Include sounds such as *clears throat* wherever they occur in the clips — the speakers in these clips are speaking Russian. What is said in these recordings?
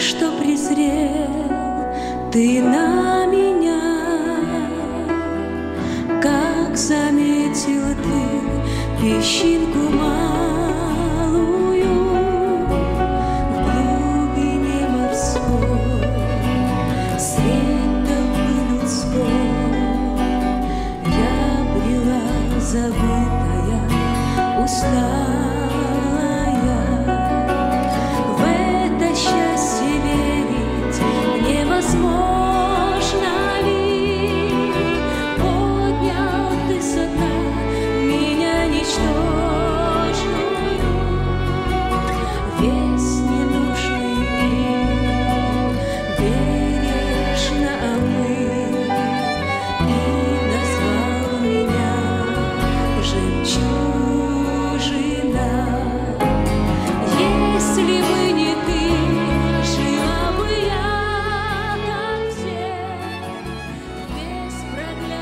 что презрел ты на меня, как заметил ты песчинку малую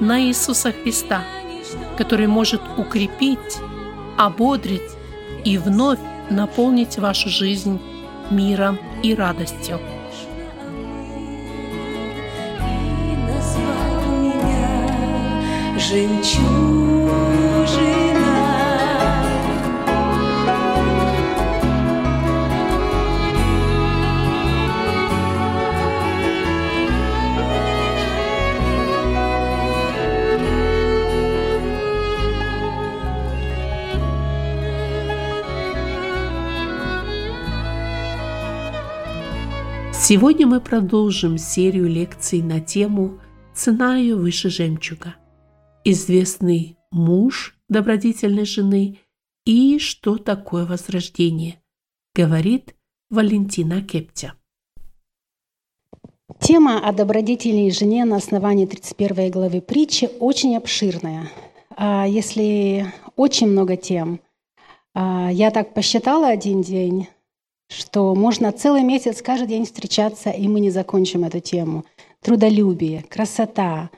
на Иисуса Христа, который может укрепить, ободрить и вновь наполнить вашу жизнь миром и радостью. И жемчужина. Сегодня мы продолжим серию лекций на тему «Цена ее выше жемчуга», известный муж добродетельной жены и что такое возрождение, говорит Валентина Кептя. Тема о добродетельной жене на основании 31 главы притчи очень обширная. А Если очень много тем, а, я так посчитала один день, что можно целый месяц каждый день встречаться, и мы не закончим эту тему. Трудолюбие, красота,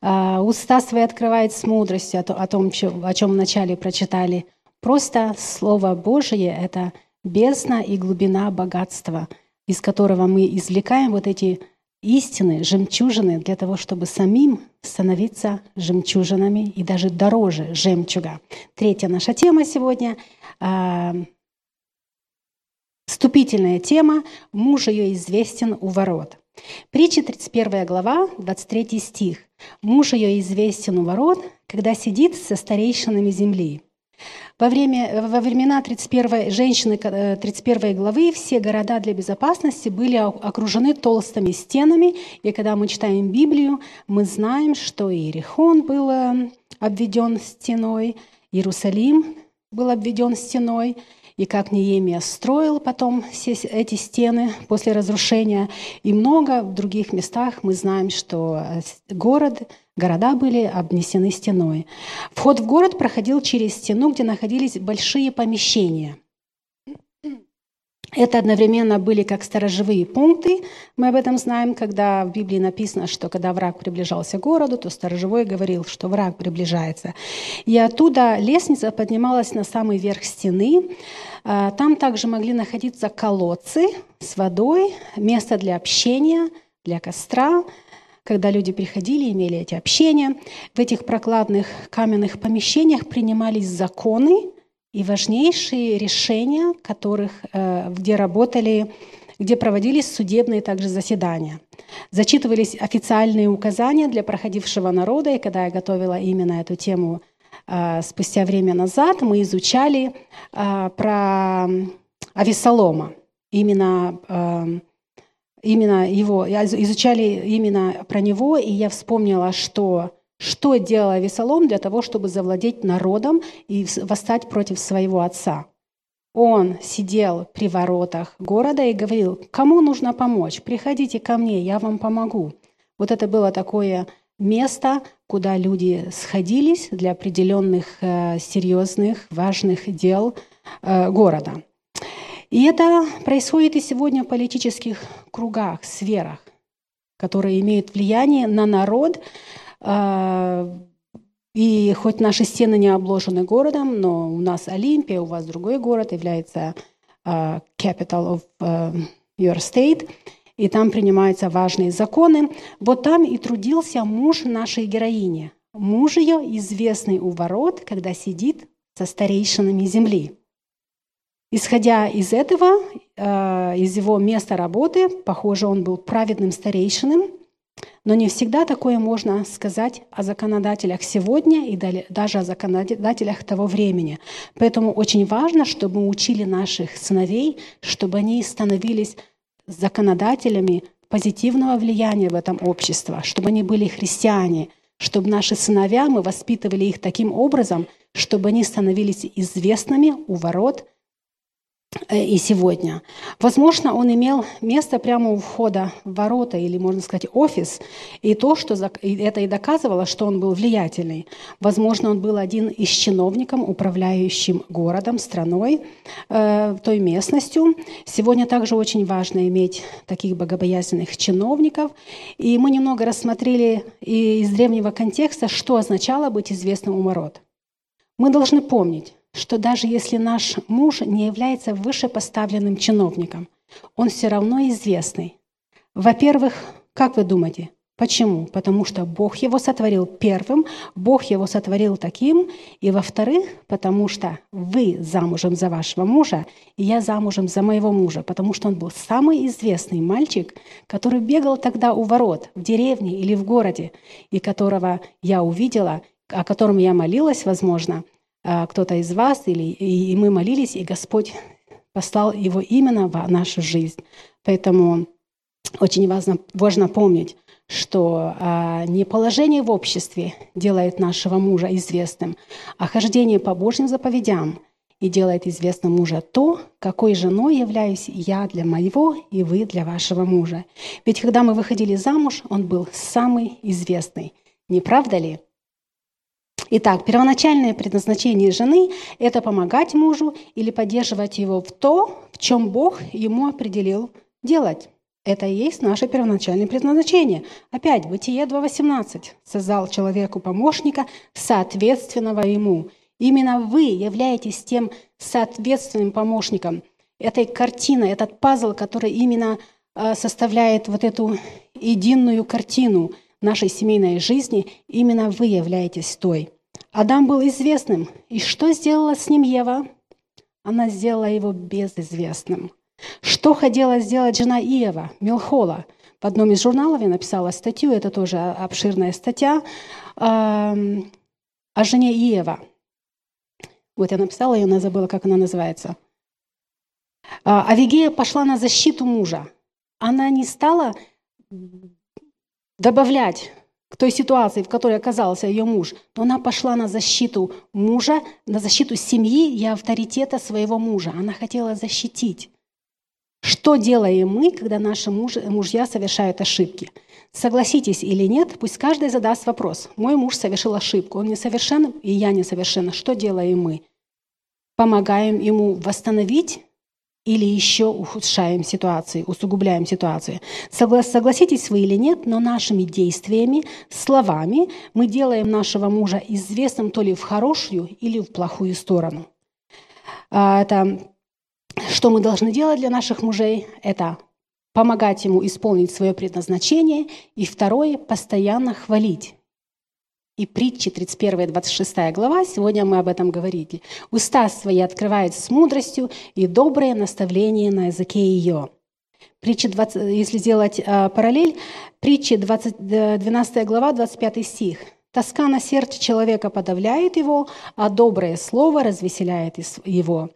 а, уста свои открывает с мудростью о то- о том, о чем вначале прочитали. Просто Слово Божие — это бездна и глубина богатства, из которого мы извлекаем вот эти истины, жемчужины, для того, чтобы самим становиться жемчужинами и даже дороже жемчуга. Третья наша тема сегодня а, Вступительная тема «Муж ее известен у ворот». Притча 31 глава, 23 стих. «Муж ее известен у ворот, когда сидит со старейшинами земли». Во, время, во времена 31 женщины э, 31 главы все города для безопасности были окружены толстыми стенами, и когда мы читаем Библию, мы знаем, что Иерихон был э, обведен стеной, Иерусалим был обведен стеной, и как Неемия строил потом все эти стены после разрушения, и много в других местах мы знаем, что э, город, города были обнесены стеной. Вход в город проходил через стену, где находились большие помещения. Это одновременно были как сторожевые пункты. Мы об этом знаем, когда в Библии написано, что когда враг приближался к городу, то сторожевой говорил, что враг приближается. И оттуда лестница поднималась на самый верх стены. А, Там также могли находиться колодцы с водой, место для общения, для костра. Когда люди приходили, имели эти общения, в этих прокладных каменных помещениях принимались законы, и важнейшие решения, которых, э, где работали, где проводились судебные также заседания. Зачитывались официальные указания для проходившего народа, и когда я готовила именно эту тему э, спустя время назад, мы изучали э, про Авесолома, именно, именно его, изучали именно про него, и я вспомнила, что что делал Авесолом для того, чтобы завладеть народом и восстать против своего отца. он сидел при воротах города и говорил, кому нужно помочь, приходите ко мне, я вам помогу. Вот это было такое место, куда люди сходились для определенных э, серьезных, важных дел э, города. И это происходит и сегодня в политических кругах, сферах, которые имеют влияние на народ. Э, и хоть наши стены не обложены городом, но у нас Олимпия, у вас другой город является uh, capital of uh, your state, и там принимаются важные законы. Вот там и трудился муж нашей героини. Муж ее, известный у ворот, когда сидит со старейшинами земли. Исходя из этого, из его места работы, похоже, он был праведным старейшином, но не всегда такое можно сказать о законодателях сегодня и даже о законодателях того времени. Поэтому очень важно, чтобы мы учили наших сыновей, чтобы они становились законодателями позитивного влияния в этом обществе, чтобы они были христиане, чтобы наши сыновья, мы воспитывали их таким образом, чтобы они становились известными у ворот и сегодня. Возможно, он имел место прямо у входа в ворота, или, можно сказать, офис, и то, что это и доказывало, что он был влиятельный. Возможно, он был один из чиновников, управляющим городом, страной, э, той местностью. Сегодня также очень важно иметь таких богобоязненных чиновников. И мы немного рассмотрели из древнего контекста, что означало быть известным у ворот. Мы должны помнить, что даже если наш муж не является вышепоставленным чиновником, он все равно известный. Во-первых, как вы думаете, Почему? Потому что Бог его сотворил первым, Бог его сотворил таким. И во-вторых, потому что вы замужем за вашего мужа, и я замужем за моего мужа, потому что он был самый известный мальчик, который бегал тогда у ворот в деревне или в городе, и которого я увидела, о котором я молилась, возможно, кто-то из вас, или, и мы молились, и Господь послал его именно в нашу жизнь. Поэтому очень важно, важно помнить, что а, не положение в обществе делает нашего мужа известным, а хождение по Божьим заповедям и делает известным мужа то, какой женой являюсь я для моего и вы для вашего мужа. Ведь когда мы выходили замуж, он был самый известный. Не правда ли? Итак, первоначальное предназначение жены – это помогать мужу или поддерживать его в то, в чем Бог ему определил делать. Это и есть наше первоначальное предназначение. Опять, Бытие 2.18. «Создал человеку помощника, соответственного ему». Именно вы являетесь тем соответственным помощником. Этой картиной, этот пазл, который именно э, составляет вот эту единую картину нашей семейной жизни, именно вы являетесь той. Адам был известным. И что сделала с ним Ева? Она сделала его безызвестным. Что хотела сделать жена Иева, Милхола? В одном из журналов я написала статью, это тоже обширная статья, о жене Иева. Вот я написала ее, она забыла, как она называется. А, Авигея пошла на защиту мужа. Она не стала добавлять к той ситуации, в которой оказался ее муж, но она пошла на защиту мужа, на защиту семьи и авторитета своего мужа. Она хотела защитить. Что делаем мы, когда наши муж, мужья совершают ошибки? Согласитесь или нет, пусть каждый задаст вопрос. Мой муж совершил ошибку, он несовершен, и я несовершенна. Что делаем мы? Помогаем ему восстановить или еще ухудшаем ситуацию, усугубляем ситуацию. Согласитесь вы или нет, но нашими действиями, словами мы делаем нашего мужа известным то ли в хорошую или в плохую сторону. А, это что мы должны делать для наших мужей? Это помогать ему исполнить свое предназначение. И второе – постоянно хвалить и притчи 31 и 26 глава, сегодня мы об этом говорили. «Уста свои открывают с мудростью, и доброе наставление на языке ее». Притча 20, если сделать э, параллель, притча 20, 12 глава, 25 стих. «Тоска на сердце человека подавляет его, а доброе слово развеселяет его».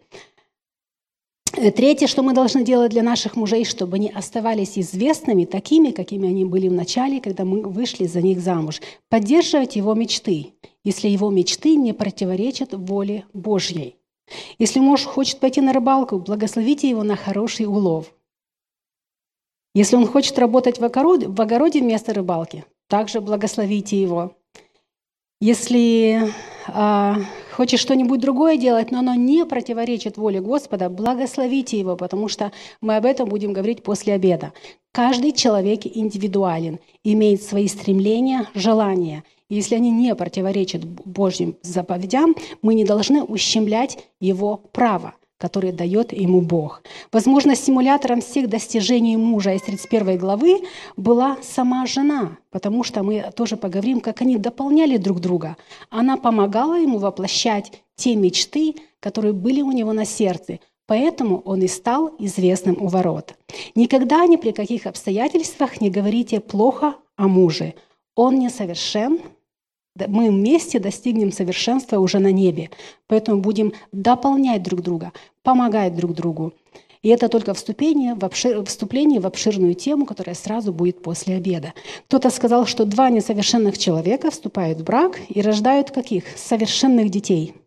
Э, третье, что мы должны делать для наших мужей, чтобы они оставались известными такими, какими они были в начале, когда мы вышли за них замуж. Поддерживать его мечты, если его мечты не противоречат воле Божьей. Если муж хочет пойти на рыбалку, благословите его на хороший улов. Если он хочет работать в огороде, в огороде вместо рыбалки, также благословите его. Если а, хочет что-нибудь другое делать, но оно не противоречит воле Господа, благословите его, потому что мы об этом будем говорить после обеда. Каждый человек индивидуален, имеет свои стремления, желания. И если они не противоречат Божьим заповедям, мы не должны ущемлять его право – который дает ему Бог. Возможно, стимулятором всех достижений мужа из 31 главы была сама жена, потому что мы тоже поговорим, как они дополняли друг друга. Она помогала ему воплощать те мечты, которые были у него на сердце, Поэтому он и стал известным у ворот. Никогда ни при каких обстоятельствах не говорите плохо о муже. Он несовершен, мы вместе достигнем совершенства уже на небе. Поэтому будем дополнять друг друга, помогать друг другу. И это только вступление в, обшир, вступление в обширную тему, которая сразу будет после обеда. Кто-то сказал, что два несовершенных человека вступают в брак и рождают каких? Совершенных детей –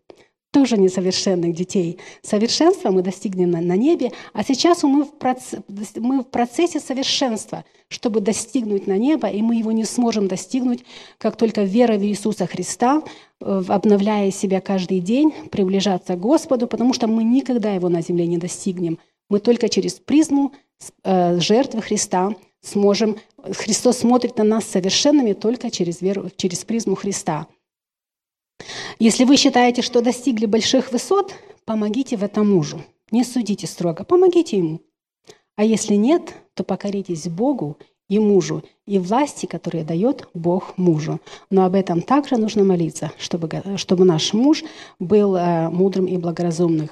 тоже несовершенных детей. Совершенства мы достигнем на, на небе, а сейчас мы в, проц, мы в процессе совершенства, чтобы достигнуть на небо, и мы его не сможем достигнуть, как только вера в Иисуса Христа, э, обновляя себя каждый день, приближаться к Господу, потому что мы никогда его на земле не достигнем. Мы только через призму э, жертвы Христа сможем... Христос смотрит на нас совершенными только через, веру, через призму Христа – если вы считаете, что достигли больших высот, помогите в этом мужу. Не судите строго, помогите ему. А если нет, то покоритесь Богу и мужу, и власти, которые дает Бог мужу. Но об этом также нужно молиться, чтобы, чтобы наш муж был э, мудрым и благоразумным.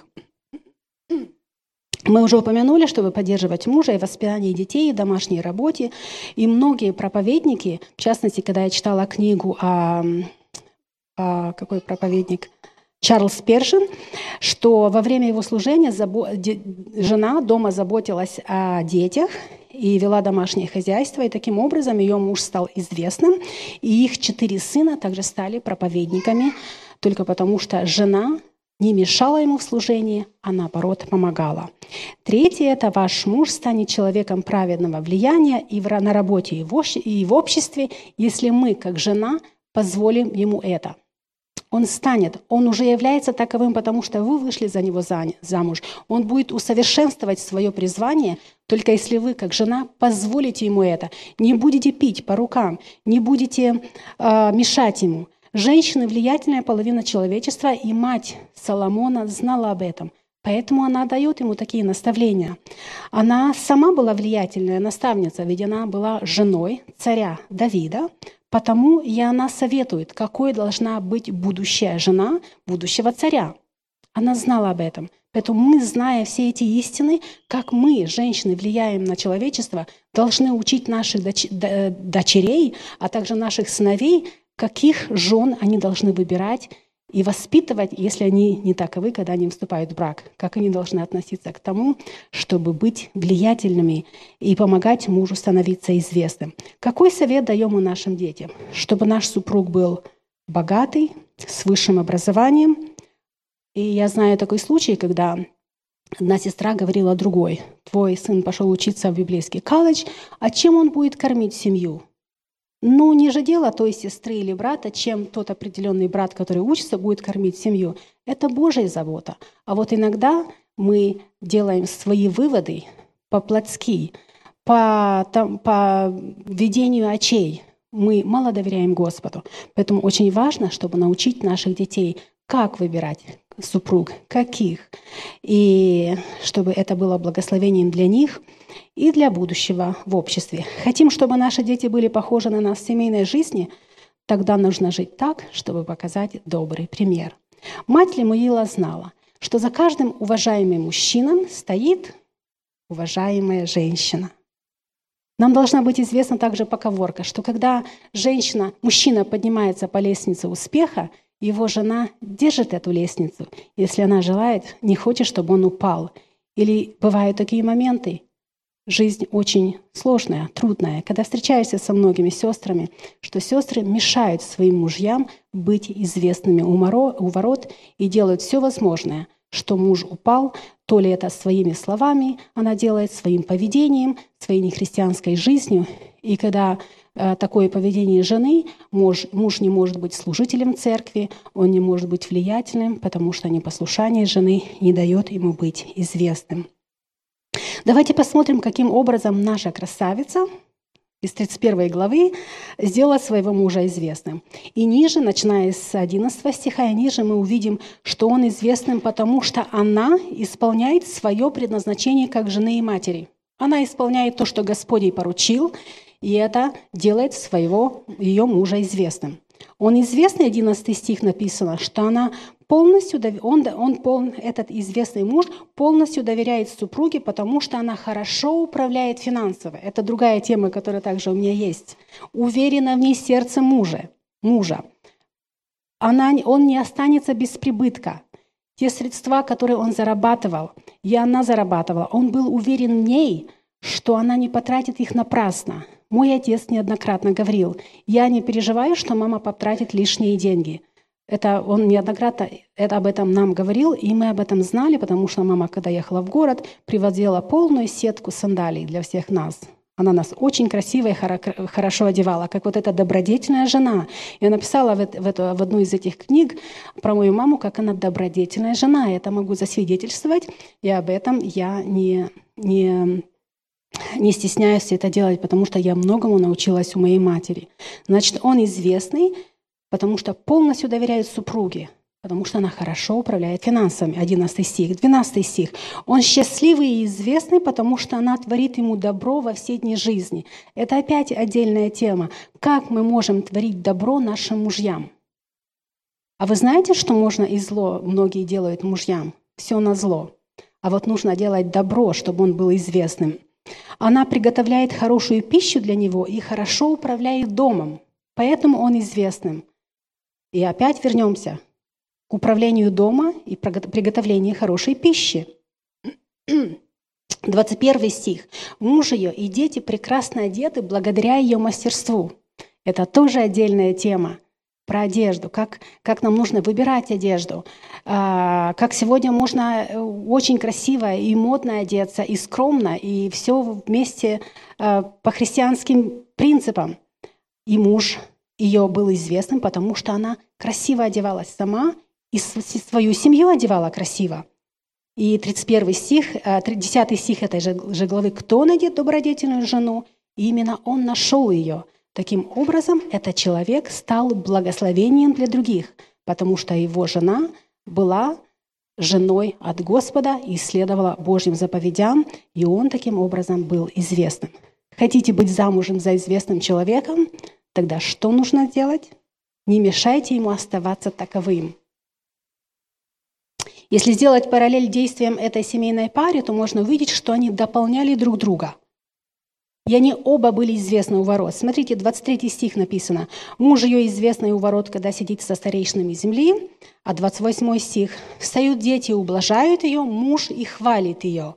Мы уже упомянули, чтобы поддерживать мужа и воспитание детей, и домашней работе. И многие проповедники, в частности, когда я читала книгу о какой проповедник, Чарльз Першин, что во время его служения жена дома заботилась о детях и вела домашнее хозяйство, и таким образом ее муж стал известным, и их четыре сына также стали проповедниками, только потому что жена не мешала ему в служении, а наоборот помогала. Третье – это ваш муж станет человеком праведного влияния и на работе, и в обществе, если мы, как жена, позволим ему это – он станет, он уже является таковым, потому что вы вышли за него замуж. Он будет усовершенствовать свое призвание, только если вы, как жена, позволите ему это. Не будете пить по рукам, не будете э, мешать ему. Женщина – влиятельная половина человечества, и мать Соломона знала об этом. Поэтому она дает ему такие наставления. Она сама была влиятельная наставница, ведь она была женой царя Давида, Потому и она советует, какой должна быть будущая жена будущего царя. Она знала об этом. Поэтому мы, зная все эти истины, как мы, женщины, влияем на человечество, должны учить наших дочерей, а также наших сыновей, каких жен они должны выбирать и воспитывать, если они не таковы, когда они вступают в брак, как они должны относиться к тому, чтобы быть влиятельными и помогать мужу становиться известным. Какой совет даем мы нашим детям? Чтобы наш супруг был богатый, с высшим образованием. И я знаю такой случай, когда одна сестра говорила другой, твой сын пошел учиться в библейский колледж, а чем он будет кормить семью? Ну, не же дело той сестры или брата, чем тот определенный брат, который учится, будет кормить семью. Это Божья забота. А вот иногда мы делаем свои выводы по-плотски, по, там, по ведению очей. Мы мало доверяем Господу. Поэтому очень важно, чтобы научить наших детей, как выбирать супруг, каких, и чтобы это было благословением для них – и для будущего в обществе. Хотим, чтобы наши дети были похожи на нас в семейной жизни, тогда нужно жить так, чтобы показать добрый пример. Мать Лемуила знала, что за каждым уважаемым мужчином стоит уважаемая женщина. Нам должна быть известна также поговорка, что когда женщина, мужчина поднимается по лестнице успеха, его жена держит эту лестницу, если она желает, не хочет, чтобы он упал. Или бывают такие моменты, жизнь очень сложная, трудная, когда встречаешься со многими сестрами, что сестры мешают своим мужьям быть известными у, моро, ворот и делают все возможное, что муж упал, то ли это своими словами она делает, своим поведением, своей нехристианской жизнью. И когда такое поведение жены, муж, муж не может быть служителем церкви, он не может быть влиятельным, потому что непослушание жены не дает ему быть известным. Давайте посмотрим, каким образом наша красавица из 31 главы сделала своего мужа известным. И ниже, начиная с 11 стиха, и ниже мы увидим, что он известным, потому что она исполняет свое предназначение как жены и матери. Она исполняет то, что Господь ей поручил, и это делает своего ее мужа известным. Он известный, 11 стих написано, что она полностью, он, он, он, этот известный муж полностью доверяет супруге, потому что она хорошо управляет финансово. Это другая тема, которая также у меня есть. Уверена в ней сердце мужа. мужа. Она, он не останется без прибытка. Те средства, которые он зарабатывал, и она зарабатывала, он был уверен в ней, что она не потратит их напрасно. Мой отец неоднократно говорил, я не переживаю, что мама потратит лишние деньги. Это он неоднократно это, об этом нам говорил, и мы об этом знали, потому что мама, когда ехала в город, привозила полную сетку сандалий для всех нас. Она нас очень красиво и хорошо одевала, как вот эта добродетельная жена. Я написала в, эту, в одну из этих книг про мою маму, как она добродетельная жена. Я это могу засвидетельствовать, и об этом я не, не, не стесняюсь это делать, потому что я многому научилась у моей матери. Значит, он известный, потому что полностью доверяет супруге, потому что она хорошо управляет финансами. 11 стих. 12 стих. Он счастливый и известный, потому что она творит ему добро во все дни жизни. Это опять отдельная тема. Как мы можем творить добро нашим мужьям? А вы знаете, что можно и зло многие делают мужьям? Все на зло. А вот нужно делать добро, чтобы он был известным. Она приготовляет хорошую пищу для него и хорошо управляет домом. Поэтому он известным. И опять вернемся к управлению дома и приготовлению хорошей пищи. *clears throat* 21 стих. «Муж ее и дети прекрасно одеты благодаря ее мастерству». Это тоже отдельная тема про одежду, как, как нам нужно выбирать одежду, а, как сегодня можно э, очень красиво и модно одеться, и скромно, и все вместе а, по христианским принципам. И муж ее был известным, потому что она красиво одевалась сама и свою семью одевала красиво. И 31 стих, 10 э, стих этой же главы «Кто найдет добродетельную жену?» И именно он нашел ее. Таким образом, этот человек стал благословением для других, потому что его жена была женой от Господа и следовала Божьим заповедям, и он таким образом был известным. Хотите быть замужем за известным человеком? Тогда что нужно делать? Не мешайте ему оставаться таковым. Если сделать параллель действиям этой семейной паре, то можно увидеть, что они дополняли друг друга. И они оба были известны у ворот. Смотрите, 23 стих написано. «Муж ее известный у ворот, когда сидит со старейшинами земли». А 28 стих. «Встают дети и ублажают ее, муж и хвалит ее».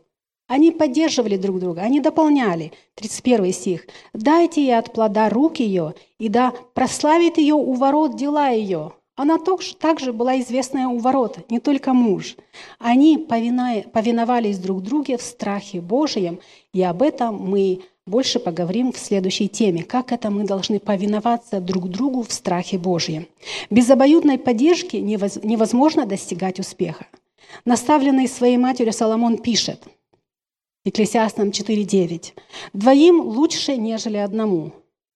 Они поддерживали друг друга, они дополняли. 31 стих. «Дайте ей от плода рук ее, и да прославит ее у ворот дела ее». Она также была известная у ворот, не только муж. Они повиновались друг другу в страхе Божьем, и об этом мы больше поговорим в следующей теме, как это мы должны повиноваться друг другу в страхе Божьем. Без обоюдной поддержки невозможно достигать успеха. Наставленный своей матерью Соломон пишет – Екклесиастам 4.9. «Двоим лучше, нежели одному,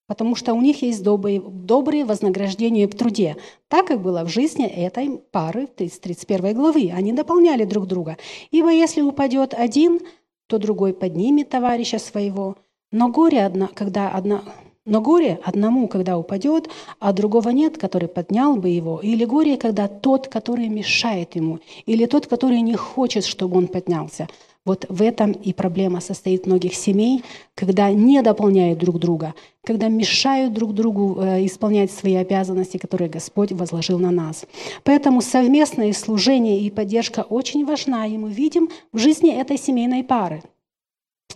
потому что у них есть добрые, добрые вознаграждения в труде, так как было в жизни этой пары из 31 главы. Они дополняли друг друга. Ибо если упадет один, то другой поднимет товарища своего. Но горе, одна, когда одна, но горе одному, когда упадет, а другого нет, который поднял бы его. Или горе, когда тот, который мешает ему, или тот, который не хочет, чтобы он поднялся. Вот в этом и проблема состоит многих семей, когда не дополняют друг друга, когда мешают друг другу э, исполнять свои обязанности, которые Господь возложил на нас. Поэтому совместное служение и поддержка очень важна, и мы видим в жизни этой семейной пары.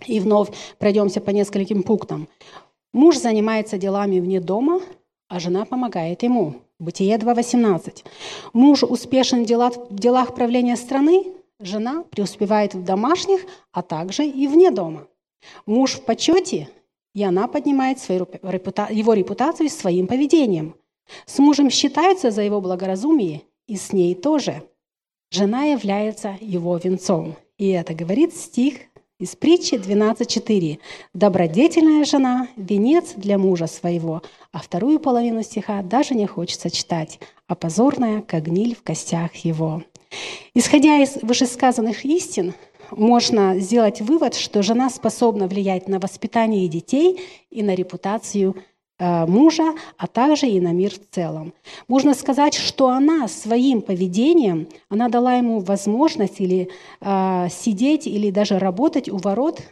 И вновь пройдемся по нескольким пунктам. Муж занимается делами вне дома, а жена помогает ему. Бытие 2.18. Муж успешен в делах, правления страны, жена преуспевает в домашних, а также и вне дома. Муж в почете, и она поднимает свою, его репутацию своим поведением. С мужем считаются за его благоразумие, и с ней тоже. Жена является его венцом. И это говорит стих из притчи 12.4. «Добродетельная жена – венец для мужа своего», а вторую половину стиха даже не хочется читать, а позорная, как гниль в костях его. Исходя из вышесказанных истин, можно сделать вывод, что жена способна влиять на воспитание детей и на репутацию мужа, а также и на мир в целом. Можно сказать, что она своим поведением, она дала ему возможность или э, сидеть, или даже работать у ворот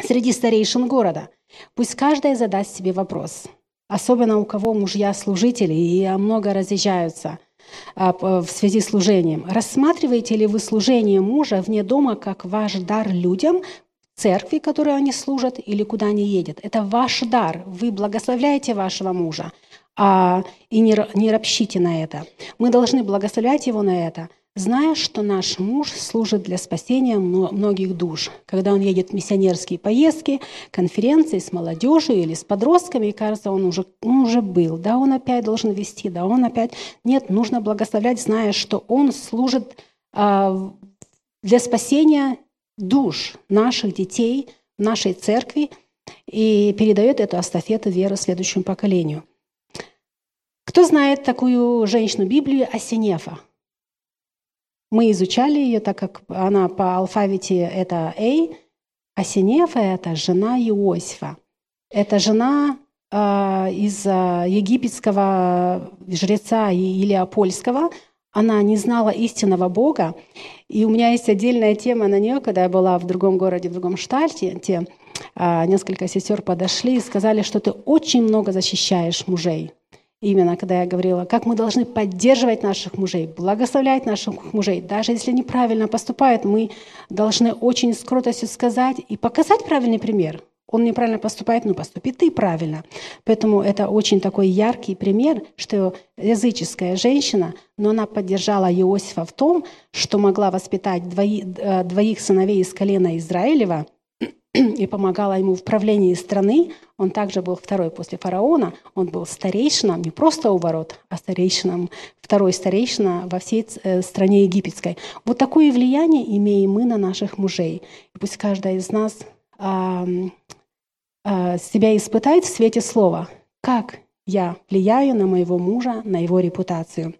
среди старейшин города. Пусть каждая задаст себе вопрос, особенно у кого мужья служители и много разъезжаются – а, в связи с служением. Рассматриваете ли вы служение мужа вне дома как ваш дар людям, церкви, которой они служат, или куда они едут? Это ваш дар. Вы благословляете вашего мужа а, и не, не ропщите на это. Мы должны благословлять его на это – зная, что наш муж служит для спасения многих душ. Когда он едет в миссионерские поездки, конференции с молодежью или с подростками, и кажется, он уже, он уже был, да, он опять должен вести, да, он опять... Нет, нужно благословлять, зная, что он служит э, для спасения душ наших детей, нашей церкви, и передает эту эстафету веры следующему поколению. Кто знает такую женщину Библию Асинефа? Мы изучали ее, так как она по алфавите это А, а Синефа – это жена Иосифа. Это жена э, из э, египетского жреца Илия Польского. Она не знала истинного Бога. И у меня есть отдельная тема на нее, когда я была в другом городе, в другом штате. Те, э, несколько сестер подошли и сказали, что ты очень много защищаешь мужей именно когда я говорила, как мы должны поддерживать наших мужей, благословлять наших мужей. Даже если неправильно поступают, мы должны очень с кротостью сказать и показать правильный пример. Он неправильно поступает, но поступи ты правильно. Поэтому это очень такой яркий пример, что языческая женщина, но она поддержала Иосифа в том, что могла воспитать двои, э, двоих сыновей из колена Израилева – и помогала ему в правлении страны. Он также был второй после фараона. Он был старейшином, не просто у ворот, а старейшином, второй старейшина во всей э, стране египетской. Вот такое влияние имеем мы на наших мужей. И пусть каждая из нас себя испытает в свете слова, как я влияю на моего мужа, на его репутацию.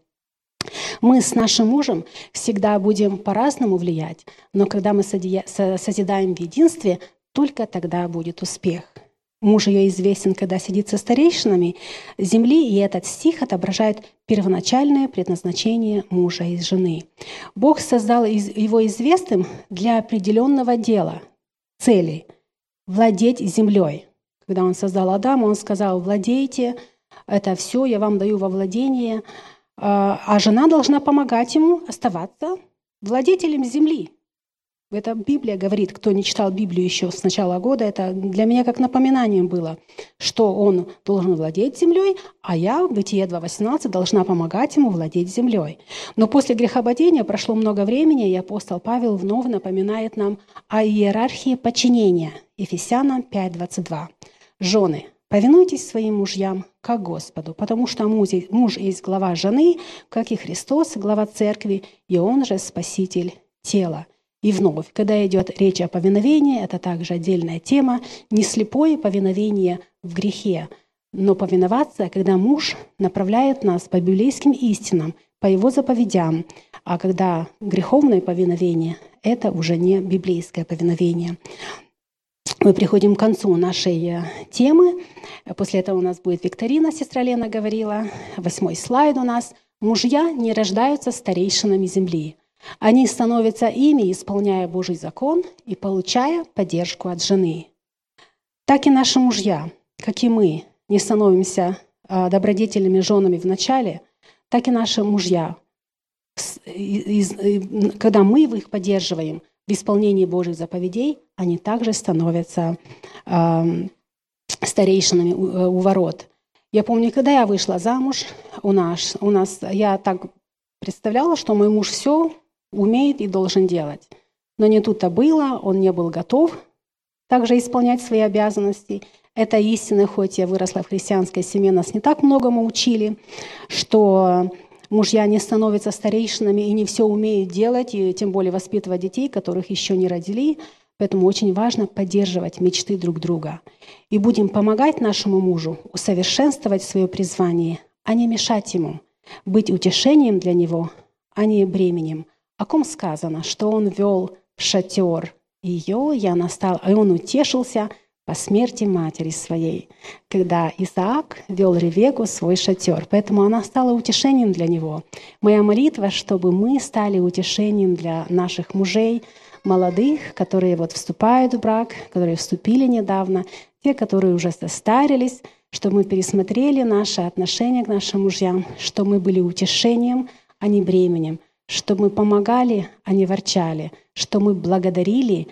Мы с нашим мужем всегда будем по-разному влиять, но когда мы созидаем в единстве, только тогда будет успех. Муж ее известен, когда сидит со старейшинами земли, и этот стих отображает первоначальное предназначение мужа и жены. Бог создал его известным для определенного дела, цели – владеть землей. Когда он создал Адама, он сказал, владейте, это все я вам даю во владение, а, а жена должна помогать ему оставаться владетелем земли. Это Библия говорит, кто не читал Библию еще с начала года, это для меня как напоминанием было, что он должен владеть землей, а я, Бытие 2.18, должна помогать ему владеть землей. Но после грехопадения прошло много времени, и апостол Павел вновь напоминает нам о иерархии подчинения. Ефесянам 5.22. «Жены, повинуйтесь своим мужьям, как Господу, потому что муж есть глава жены, как и Христос, глава церкви, и он же спаситель тела». И вновь, когда идет речь о повиновении, это также отдельная тема, не слепое повиновение в грехе, но повиноваться, когда муж направляет нас по библейским истинам, по его заповедям, а когда греховное повиновение – это уже не библейское повиновение. Мы приходим к концу нашей э, темы. После этого у нас будет викторина, сестра Лена говорила. Восьмой слайд у нас. Мужья не рождаются старейшинами земли. Они становятся ими, исполняя Божий закон и получая поддержку от жены. Так и наши мужья, как и мы, не становимся а, добродетельными женами в начале, так и наши мужья, когда мы их поддерживаем в исполнении Божьих заповедей, они также становятся старейшинами у ворот. Я помню, когда я вышла замуж, у нас, у нас я так представляла, что мой муж все умеет и должен делать. Но не тут-то было, он не был готов также исполнять свои обязанности. Это истина, хоть я выросла в христианской семье, нас не так многому учили, что мужья не становятся старейшинами и не все умеют делать, и тем более воспитывать детей, которых еще не родили. Поэтому очень важно поддерживать мечты друг друга. И будем помогать нашему мужу усовершенствовать свое призвание, а не мешать ему, быть утешением для него, а не бременем. О ком сказано, что он вел шатер ее, я настал, и он утешился – по смерти матери своей, когда Исаак вел Ревеку свой шатер. Поэтому она стала утешением для него. Моя молитва, чтобы мы стали утешением для наших мужей, молодых, которые вот вступают в брак, которые вступили недавно, те, которые уже состарились, чтобы мы пересмотрели наши отношения к нашим мужьям, чтобы мы были утешением, а не бременем, чтобы мы помогали, а не ворчали, что мы благодарили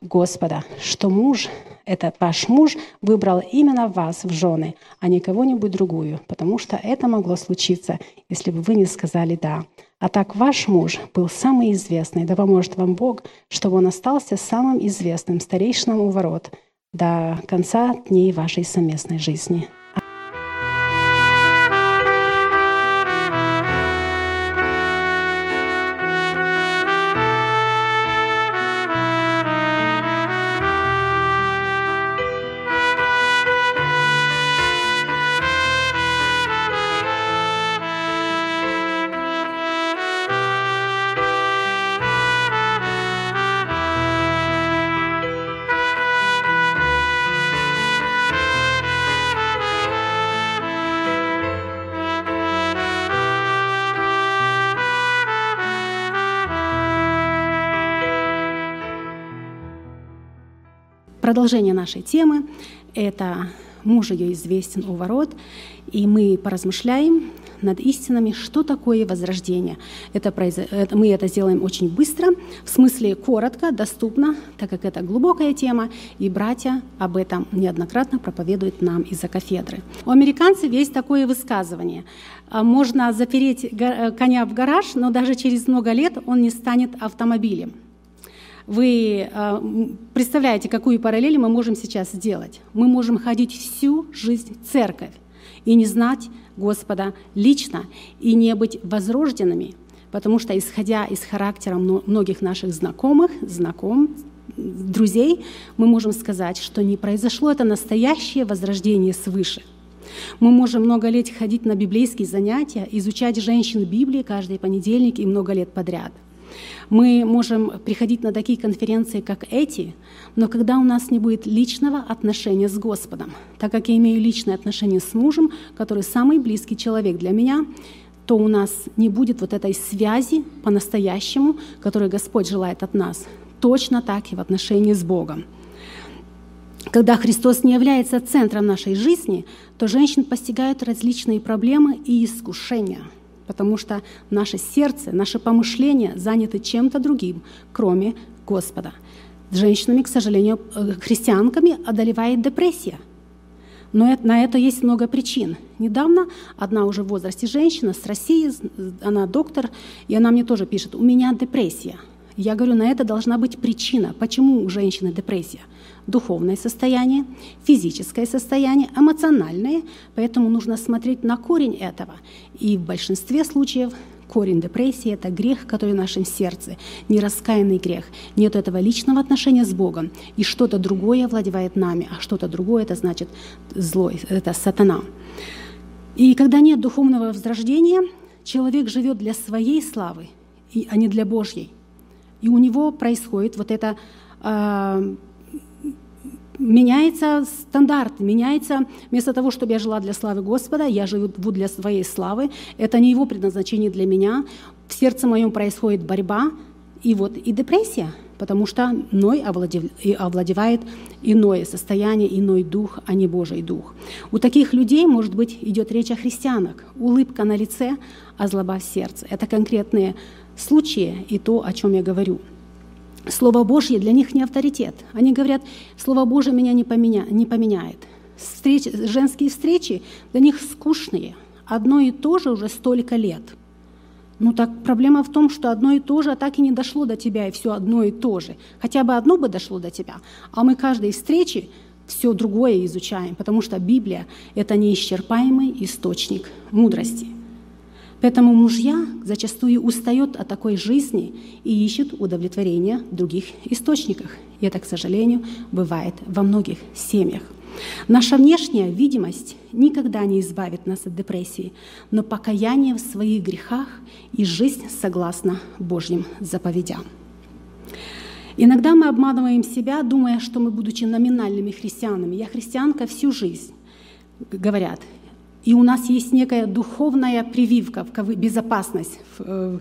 Господа, что муж этот ваш муж выбрал именно вас в жены, а не кого-нибудь другую, потому что это могло случиться, если бы вы не сказали «да». А так ваш муж был самый известный, да поможет вам Бог, чтобы он остался самым известным старейшином у ворот до конца дней вашей совместной жизни. Продолжение нашей темы – это «Муж ее известен у ворот», и мы поразмышляем над истинами, что такое возрождение. Это, это, мы это сделаем очень быстро, в смысле коротко, доступно, так как это глубокая тема, и братья об этом неоднократно проповедуют нам из-за кафедры. У американцев есть такое высказывание. А, можно запереть коня в гараж, но даже через много лет он не станет автомобилем. Вы э, представляете, какую параллель мы можем сейчас сделать? Мы можем ходить всю жизнь в церковь и не знать Господа лично, и не быть возрожденными, потому что, исходя из характера многих наших знакомых, знаком, друзей, мы можем сказать, что не произошло это настоящее возрождение свыше. Мы можем много лет ходить на библейские занятия, изучать женщин Библии каждый понедельник и много лет подряд – мы можем приходить на такие конференции, как эти, но когда у нас не будет личного отношения с Господом, так как я имею личное отношение с мужем, который самый близкий человек для меня, то у нас не будет вот этой связи по-настоящему, которую Господь желает от нас. Точно так и в отношении с Богом. Когда Христос не является центром нашей жизни, то женщин постигают различные проблемы и искушения – потому что наше сердце, наше помышления заняты чем-то другим, кроме Господа. Женщинами, к сожалению, э, христианками одолевает депрессия. Но на это есть много причин. Недавно одна уже в возрасте женщина с России, она доктор, и она мне тоже пишет, у меня депрессия. Я говорю, на это должна быть причина, почему у женщины депрессия духовное состояние, физическое состояние, эмоциональное. Поэтому нужно смотреть на корень этого. И в большинстве случаев корень депрессии – это грех, который в нашем сердце, нераскаянный грех. Нет этого личного отношения с Богом, и что-то другое владевает нами, а что-то другое – это значит злой, это сатана. И когда нет духовного возрождения, человек живет для своей славы, а не для Божьей. И у него происходит вот это э, меняется стандарт, меняется, вместо того, чтобы я жила для славы Господа, я живу для своей славы. Это не его предназначение для меня. В сердце моем происходит борьба, и вот и депрессия, потому что Ной овладевает иное состояние, иной дух, а не Божий дух. У таких людей, может быть, идет речь о христианах. Улыбка на лице, а злоба в сердце. Это конкретные случаи и то, о чем я говорю – Слово Божье для них не авторитет. Они говорят, Слово Божье меня не, поменя, не поменяет. Встреч, женские встречи для них скучные. Одно и то же уже столько лет. Ну так проблема в том, что одно и то же а так и не дошло до тебя, и все одно и то же. Хотя бы одно бы дошло до тебя, а мы каждой встречи все другое изучаем, потому что Библия — это неисчерпаемый источник мудрости. Поэтому мужья зачастую устают от такой жизни и ищут удовлетворения в других источниках. И это, к сожалению, бывает во многих семьях. Наша внешняя видимость никогда не избавит нас от депрессии, но покаяние в своих грехах и жизнь согласно Божьим заповедям. Иногда мы обманываем себя, думая, что мы, будучи номинальными христианами, я христианка всю жизнь, говорят, и у нас есть некая духовная прививка, безопасность э,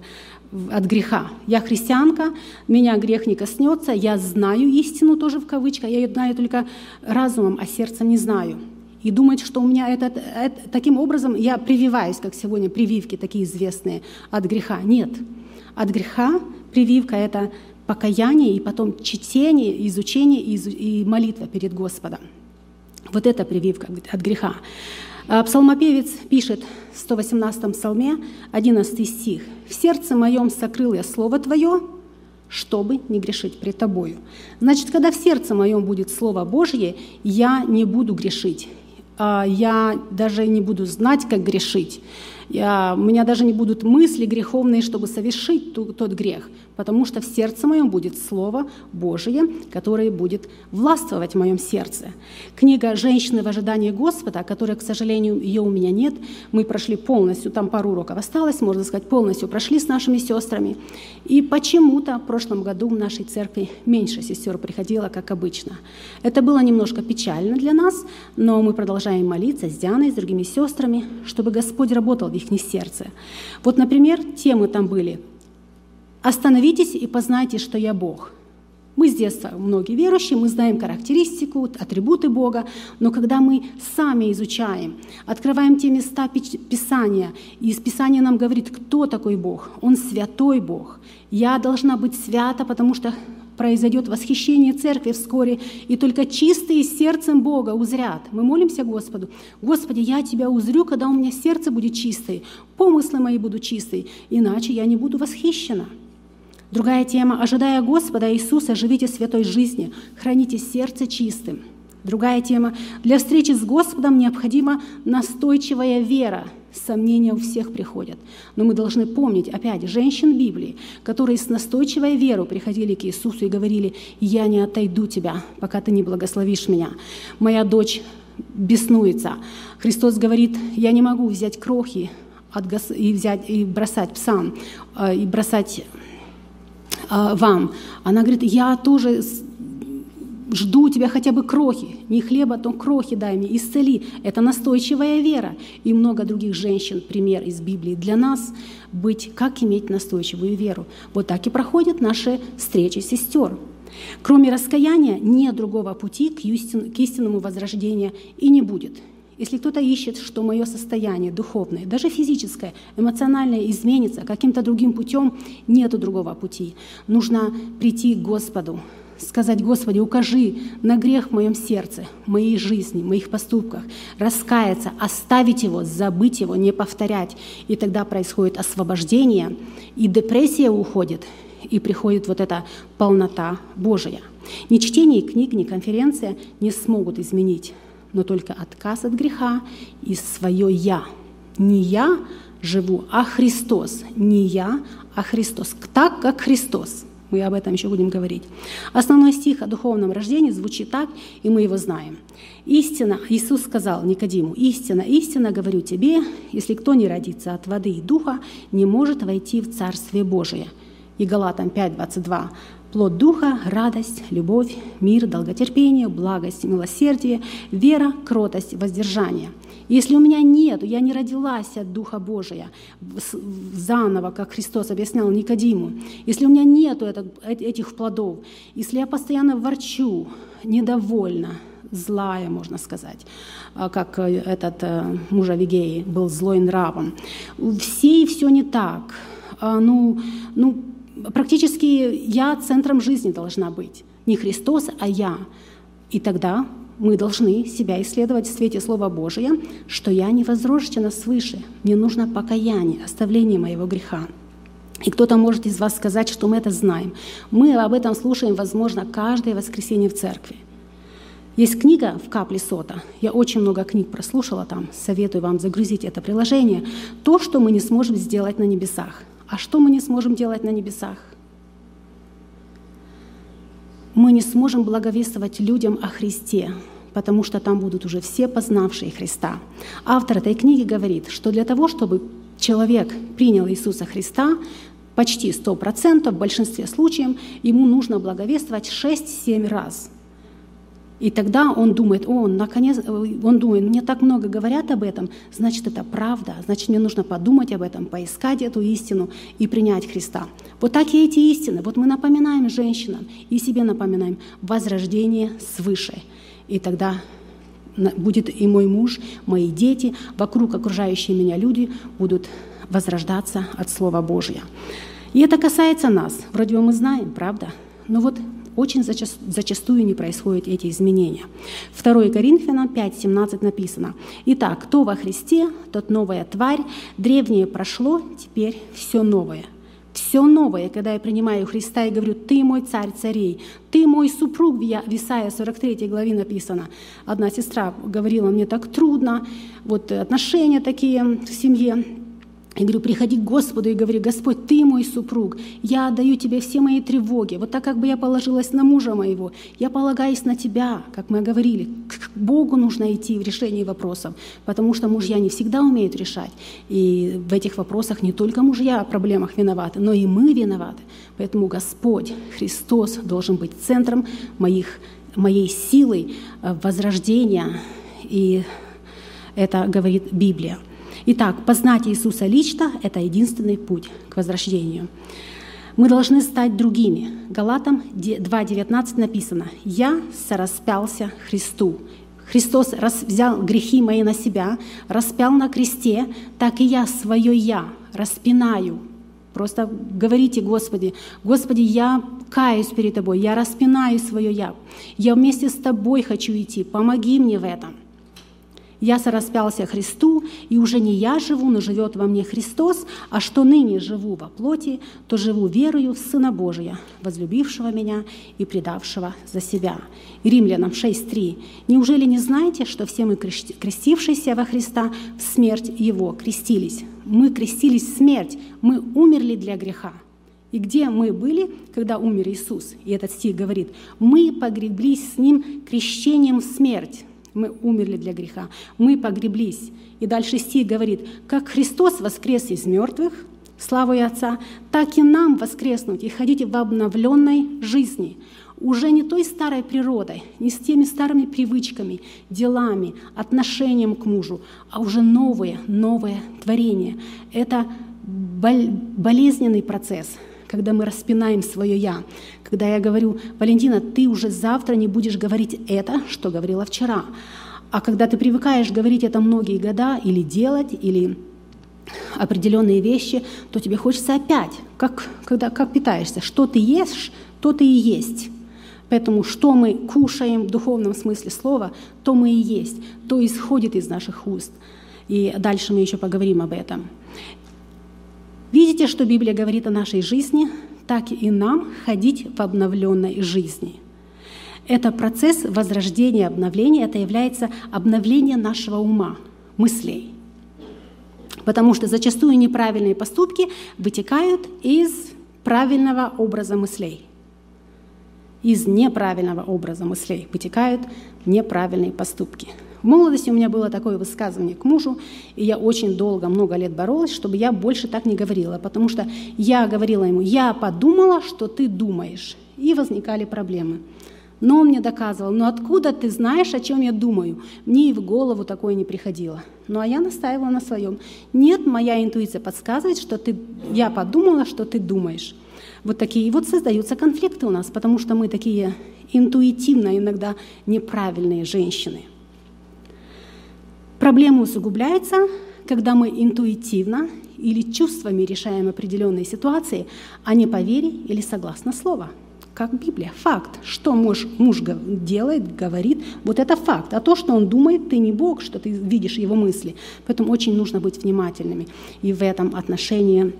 от греха. Я христианка, меня грех не коснется, я знаю истину тоже в кавычках, я ее знаю только разумом, а сердцем не знаю. И думать, что у меня это, это таким образом я прививаюсь, как сегодня прививки такие известные от греха. Нет. От греха прививка — это покаяние и потом чтение, изучение и молитва перед Господом. Вот это прививка от греха. А псалмопевец пишет в 118 псалме, 11 стих. «В сердце моем сокрыл я Слово Твое, чтобы не грешить пред Тобою». Значит, когда в сердце моем будет Слово Божье, я не буду грешить. А я даже не буду знать, как грешить. Я, у меня даже не будут мысли греховные, чтобы совершить тот, тот грех потому что в сердце моем будет Слово Божие, которое будет властвовать в моем сердце. Книга «Женщины в ожидании Господа», которая, к сожалению, ее у меня нет, мы прошли полностью, там пару уроков осталось, можно сказать, полностью прошли с нашими сестрами. И почему-то в прошлом году в нашей церкви меньше сестер приходило, как обычно. Это было немножко печально для нас, но мы продолжаем молиться с Дианой, с другими сестрами, чтобы Господь работал в их сердце. Вот, например, темы там были – Остановитесь и познайте, что я Бог. Мы с детства многие верующие, мы знаем характеристику, атрибуты Бога, но когда мы сами изучаем, открываем те места Писания, и из Писания нам говорит, кто такой Бог. Он святой Бог. Я должна быть свята, потому что произойдет восхищение церкви вскоре, и только чистые сердцем Бога узрят. Мы молимся Господу, Господи, я Тебя узрю, когда у меня сердце будет чистое, помыслы мои будут чистые, иначе я не буду восхищена. Другая тема. Ожидая Господа Иисуса, живите святой жизнью, храните сердце чистым. Другая тема. Для встречи с Господом необходима настойчивая вера. Сомнения у всех приходят. Но мы должны помнить, опять, женщин Библии, которые с настойчивой верой приходили к Иисусу и говорили, «Я не отойду тебя, пока ты не благословишь меня. Моя дочь беснуется». Христос говорит, «Я не могу взять крохи и, взять, и бросать псам, э, и бросать а, вам. Она говорит, я тоже жду тебя хотя бы крохи, не хлеба, то крохи дай мне, исцели. Это настойчивая вера. И много других женщин, пример из Библии для нас, быть, как иметь настойчивую веру. Вот так и проходят наши встречи сестер. Кроме раскаяния, нет другого пути к, к истинному возрождению и не будет. Если кто-то ищет, что мое состояние духовное, даже физическое, эмоциональное изменится каким-то другим путем, нет другого пути. Нужно прийти к Господу, сказать, Господи, укажи на грех в моем сердце, в моей жизни, в моих поступках, раскаяться, оставить его, забыть его, не повторять. И тогда происходит освобождение, и депрессия уходит, и приходит вот эта полнота Божия. Ни чтение книг, ни конференция не смогут изменить но только отказ от греха и свое «я». Не я живу, а Христос. Не я, а Христос. Так, как Христос. Мы об этом еще будем говорить. Основной стих о духовном рождении звучит так, и мы его знаем. «Истина», Иисус сказал Никодиму, «Истина, истина, говорю тебе, если кто не родится от воды и духа, не может войти в Царствие Божие». И Галатам 5, 22. Плод Духа – радость, любовь, мир, долготерпение, благость, милосердие, вера, кротость, воздержание. Если у меня нет, я не родилась от Духа Божия заново, как Христос объяснял Никодиму, если у меня нет этих плодов, если я постоянно ворчу, недовольна, злая, можно сказать, а, как э, этот э, муж Авигеи был злой нравом. Все и все не так. А, ну, ну, практически я центром жизни должна быть. Не Христос, а я. И тогда мы должны себя исследовать в свете Слова Божия, что я не возрождена свыше, мне нужно покаяние, оставление моего греха. И кто-то может из вас сказать, что мы это знаем. Мы об этом слушаем, возможно, каждое воскресенье в церкви. Есть книга в капле сота. Я очень много книг прослушала там. Советую вам загрузить это приложение. То, что мы не сможем сделать на небесах. А что мы не сможем делать на небесах? Мы не сможем благовествовать людям о Христе, потому что там будут уже все познавшие Христа. Автор этой книги говорит, что для того, чтобы человек принял Иисуса Христа, почти 100%, в большинстве случаев, ему нужно благовествовать 6-7 раз. И тогда он думает, о, наконец, он думает, мне так много говорят об этом, значит, это правда, значит, мне нужно подумать об этом, поискать эту истину и принять Христа. Вот так и эти истины. Вот мы напоминаем женщинам и себе напоминаем возрождение свыше. И тогда будет и мой муж, мои дети, вокруг окружающие меня люди будут возрождаться от Слова Божьего. И это касается нас. Вроде бы мы знаем, правда? Но вот очень зачастую не происходят эти изменения. 2 Коринфянам 5:17 написано, «Итак, кто во Христе, тот новая тварь, древнее прошло, теперь все новое». Все новое, когда я принимаю Христа и говорю, «Ты мой царь царей, ты мой супруг», в Исаия 43 главе написано. Одна сестра говорила, мне так трудно, вот отношения такие в семье, я говорю, приходи к Господу и говори, Господь, ты мой супруг, я отдаю тебе все мои тревоги. Вот так как бы я положилась на мужа моего, я полагаюсь на тебя, как мы говорили. К Богу нужно идти в решении вопросов, потому что мужья не всегда умеют решать. И в этих вопросах не только мужья о проблемах виноваты, но и мы виноваты. Поэтому Господь, Христос должен быть центром моих, моей силы э, возрождения. И это говорит Библия. Итак, познать Иисуса лично – это единственный путь к возвращению. Мы должны стать другими. Галатам 2.19 написано «Я сораспялся Христу». Христос взял грехи мои на себя, распял на кресте, так и я свое «я» распинаю. Просто говорите, Господи, Господи, я каюсь перед Тобой, я распинаю свое «я». Я вместе с Тобой хочу идти, помоги мне в этом. Я сораспялся Христу, и уже не я живу, но живет во мне Христос, а что ныне живу во плоти, то живу верою в Сына Божия, возлюбившего меня и предавшего за себя. Римлянам 6.3. Неужели не знаете, что все мы, крестившиеся во Христа, в смерть Его крестились? Мы крестились в смерть, мы умерли для греха. И где мы были, когда умер Иисус? И этот стих говорит, мы погреблись с Ним крещением в смерть мы умерли для греха, мы погреблись. И дальше стих говорит, как Христос воскрес из мертвых, славой Отца, так и нам воскреснуть и ходить в обновленной жизни, уже не той старой природой, не с теми старыми привычками, делами, отношением к мужу, а уже новое, новое творение. Это болезненный процесс, когда мы распинаем свое «я», когда я говорю, Валентина, ты уже завтра не будешь говорить это, что говорила вчера. А когда ты привыкаешь говорить это многие года или делать, или определенные вещи, то тебе хочется опять, как, когда, как питаешься. Что ты ешь, то ты и есть. Поэтому что мы кушаем в духовном смысле слова, то мы и есть, то исходит из наших уст. И дальше мы еще поговорим об этом. Видите, что Библия говорит о нашей жизни? так и нам ходить в обновленной жизни. Это процесс возрождения, обновления, это является обновление нашего ума, мыслей. Потому что зачастую неправильные поступки вытекают из правильного образа мыслей. Из неправильного образа мыслей вытекают неправильные поступки. В молодости у меня было такое высказывание к мужу, и я очень долго, много лет боролась, чтобы я больше так не говорила, потому что я говорила ему, я подумала, что ты думаешь, и возникали проблемы. Но он мне доказывал, ну откуда ты знаешь, о чем я думаю? Мне и в голову такое не приходило. Ну а я настаивала на своем. Нет, моя интуиция подсказывает, что ты, я подумала, что ты думаешь. Вот такие вот создаются конфликты у нас, потому что мы такие интуитивно иногда неправильные женщины – Проблема усугубляется, когда мы интуитивно или чувствами решаем определенные ситуации, а не по вере или согласно слова. как Библия, факт. Что муж, муж делает, говорит, вот это факт. А то, что он думает, ты не Бог, что ты видишь его мысли. Поэтому очень нужно быть внимательными и в этом отношении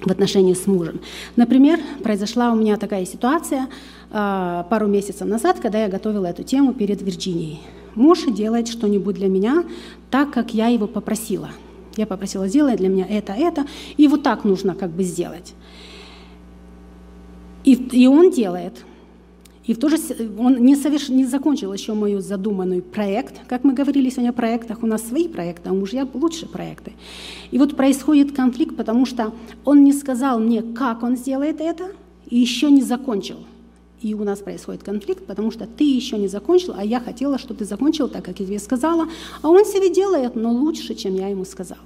в отношении с мужем. Например, произошла у меня такая ситуация пару месяцев назад, когда я готовила эту тему перед Вирджинией. Муж делает что-нибудь для меня так, как я его попросила. Я попросила, сделай для меня это, это, и вот так нужно как бы сделать. И, и он делает. И в то же, он не, соверш, не закончил еще мою задуманный проект. Как мы говорили сегодня о проектах, у нас свои проекты, а у мужья лучше проекты. И вот происходит конфликт, потому что он не сказал мне, как он сделает это, и еще не закончил. И у нас происходит конфликт, потому что ты еще не закончил, а я хотела, чтобы ты закончил так, как я тебе сказала, а он себе делает, но лучше, чем я ему сказала.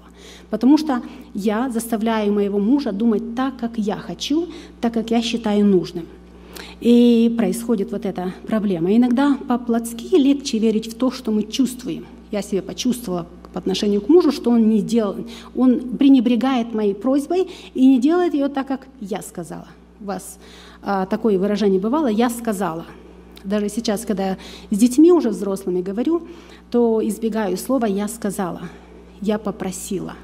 Потому что я заставляю моего мужа думать так, как я хочу, так, как я считаю нужным. И происходит вот эта проблема. Иногда по-плотски легче верить в то, что мы чувствуем. Я себе почувствовала по отношению к мужу, что он не делал, он пренебрегает моей просьбой и не делает ее так, как я сказала. Вас такое выражение бывало «я сказала». Даже сейчас, когда с детьми уже взрослыми говорю, то избегаю слова «я сказала», «я попросила».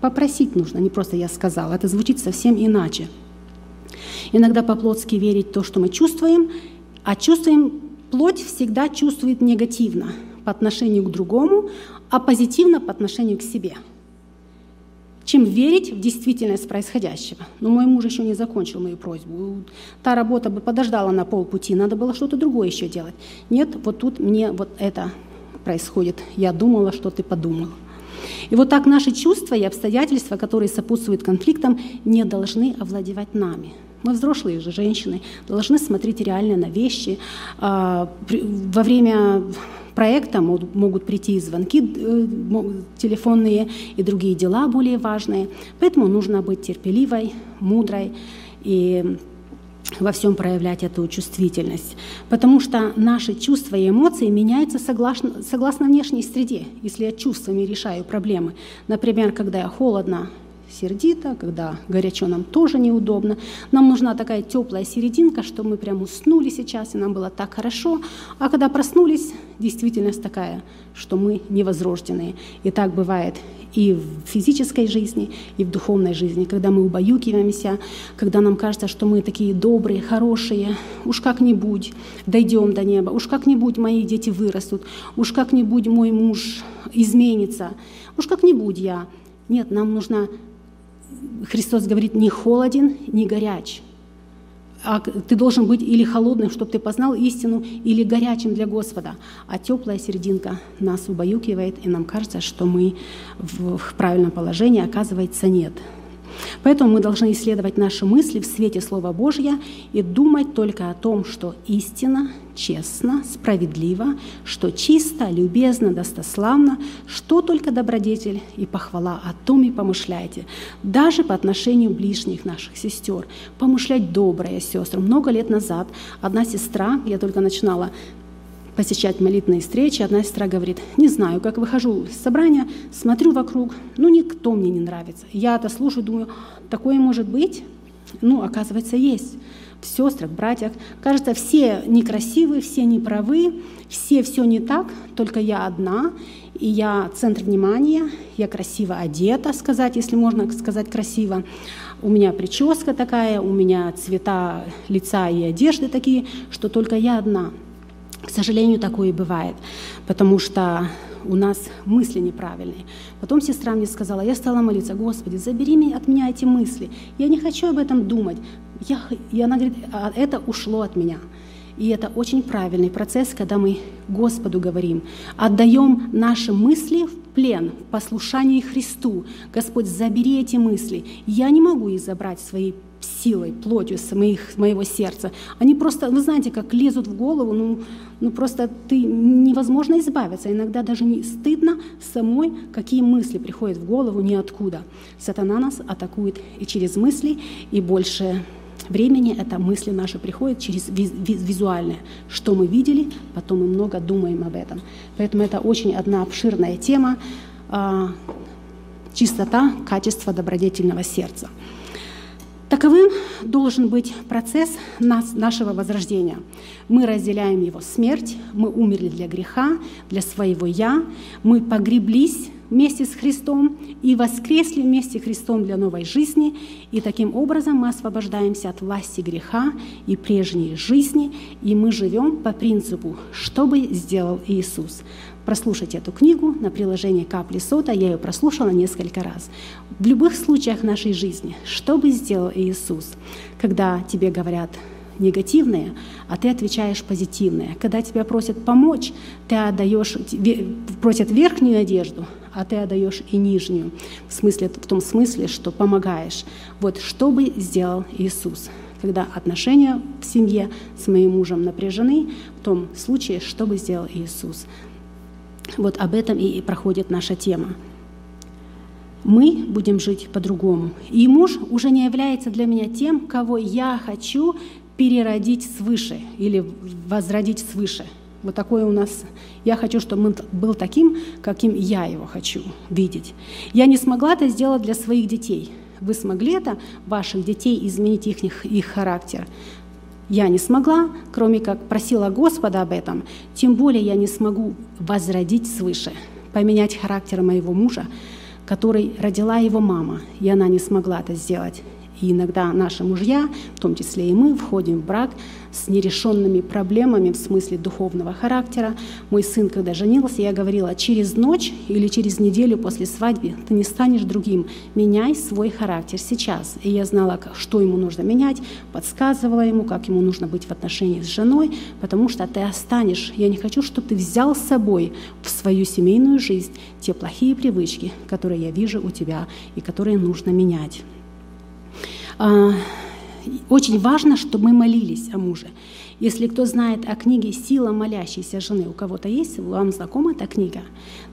Попросить нужно, не просто «я сказала». Это звучит совсем иначе. Иногда по-плотски верить то, что мы чувствуем, а чувствуем, плоть всегда чувствует негативно по отношению к другому, а позитивно по отношению к себе чем верить в действительность происходящего. Но мой муж еще не закончил мою просьбу. Та работа бы подождала на полпути, надо было что-то другое еще делать. Нет, вот тут мне вот это происходит. Я думала, что ты подумал. И вот так наши чувства и обстоятельства, которые сопутствуют конфликтам, не должны овладевать нами. Мы взрослые же женщины, должны смотреть реально на вещи. А, во время проекта могут прийти звонки э, телефонные и другие дела более важные. Поэтому нужно быть терпеливой, мудрой и во всем проявлять эту чувствительность. Потому что наши чувства и эмоции меняются согласно, согласно внешней среде. Если я чувствами решаю проблемы, например, когда я холодно, сердито, когда горячо нам тоже неудобно. Нам нужна такая теплая серединка, чтобы мы прям уснули сейчас, и нам было так хорошо. А когда проснулись, действительность такая, что мы невозрожденные. И так бывает и в физической жизни, и в духовной жизни, когда мы убаюкиваемся, когда нам кажется, что мы такие добрые, хорошие, уж как-нибудь дойдем до неба, уж как-нибудь мои дети вырастут, уж как-нибудь мой муж изменится, уж как-нибудь я. Нет, нам нужно Христос говорит, не холоден, не горяч. А ты должен быть или холодным, чтобы ты познал истину, или горячим для Господа. А теплая серединка нас убаюкивает, и нам кажется, что мы в правильном положении, оказывается, нет. Поэтому мы должны исследовать наши мысли в свете Слова Божьего и думать только о том, что истина, честно, справедливо, что чисто, любезно, достославно, что только добродетель и похвала, о том и помышляйте. Даже по отношению ближних наших сестер. Помышлять доброе, сестры. Много лет назад одна сестра, я только начинала посещать молитвенные встречи, одна сестра говорит, не знаю, как выхожу с собрания, смотрю вокруг, ну никто мне не нравится. Я это слушаю, думаю, такое может быть? Ну, оказывается, есть. В сестрах, братьях. Кажется, все некрасивые, все неправы, все все не так, только я одна, и я центр внимания, я красиво одета, сказать, если можно сказать красиво. У меня прическа такая, у меня цвета лица и одежды такие, что только я одна – к сожалению, такое и бывает, потому что у нас мысли неправильные. Потом сестра мне сказала, я стала молиться, Господи, забери от меня эти мысли. Я не хочу об этом думать. Я, и она говорит, а это ушло от меня. И это очень правильный процесс, когда мы Господу говорим, отдаем наши мысли в плен, в послушании Христу. Господь, забери эти мысли. Я не могу их забрать своей силой, плотью с моих, моего сердца. Они просто, вы знаете, как лезут в голову, ну, ну просто ты невозможно избавиться. Иногда даже не стыдно самой, какие мысли приходят в голову ниоткуда. Сатана нас атакует и через мысли, и больше времени это мысли наши приходят через визуальное. Что мы видели, потом мы много думаем об этом. Поэтому это очень одна обширная тема а, чистота, качество добродетельного сердца. Таковым должен быть процесс нас, нашего возрождения. Мы разделяем его смерть, мы умерли для греха, для своего «я», мы погреблись вместе с Христом и воскресли вместе с Христом для новой жизни, и таким образом мы освобождаемся от власти греха и прежней жизни, и мы живем по принципу «что бы сделал Иисус?». Прослушайте эту книгу на приложении «Капли сота», я ее прослушала несколько раз. В любых случаях нашей жизни, что бы сделал Иисус, когда тебе говорят негативные, а ты отвечаешь позитивные. Когда тебя просят помочь, ты отдаешь, просят верхнюю одежду, а ты отдаешь и нижнюю, в, смысле, в том смысле, что помогаешь. Вот что бы сделал Иисус? Когда отношения в семье с моим мужем напряжены, в том случае, что бы сделал Иисус? Вот об этом и проходит наша тема. Мы будем жить по-другому. И муж уже не является для меня тем, кого я хочу переродить свыше или возродить свыше. Вот такое у нас. Я хочу, чтобы он был таким, каким я его хочу видеть. Я не смогла это сделать для своих детей. Вы смогли это, ваших детей, изменить их, их характер? Я не смогла, кроме как просила Господа об этом, тем более я не смогу возродить свыше, поменять характер моего мужа, который родила его мама, и она не смогла это сделать. И иногда наши мужья, в том числе и мы, входим в брак с нерешенными проблемами в смысле духовного характера. Мой сын, когда женился, я говорила, через ночь или через неделю после свадьбы ты не станешь другим. Меняй свой характер сейчас. И я знала, что ему нужно менять, подсказывала ему, как ему нужно быть в отношении с женой, потому что ты останешь. Я не хочу, чтобы ты взял с собой в свою семейную жизнь те плохие привычки, которые я вижу у тебя и которые нужно менять. А, очень важно, чтобы мы молились о муже. Если кто знает о книге «Сила молящейся жены», у кого-то есть, вам знакома эта книга?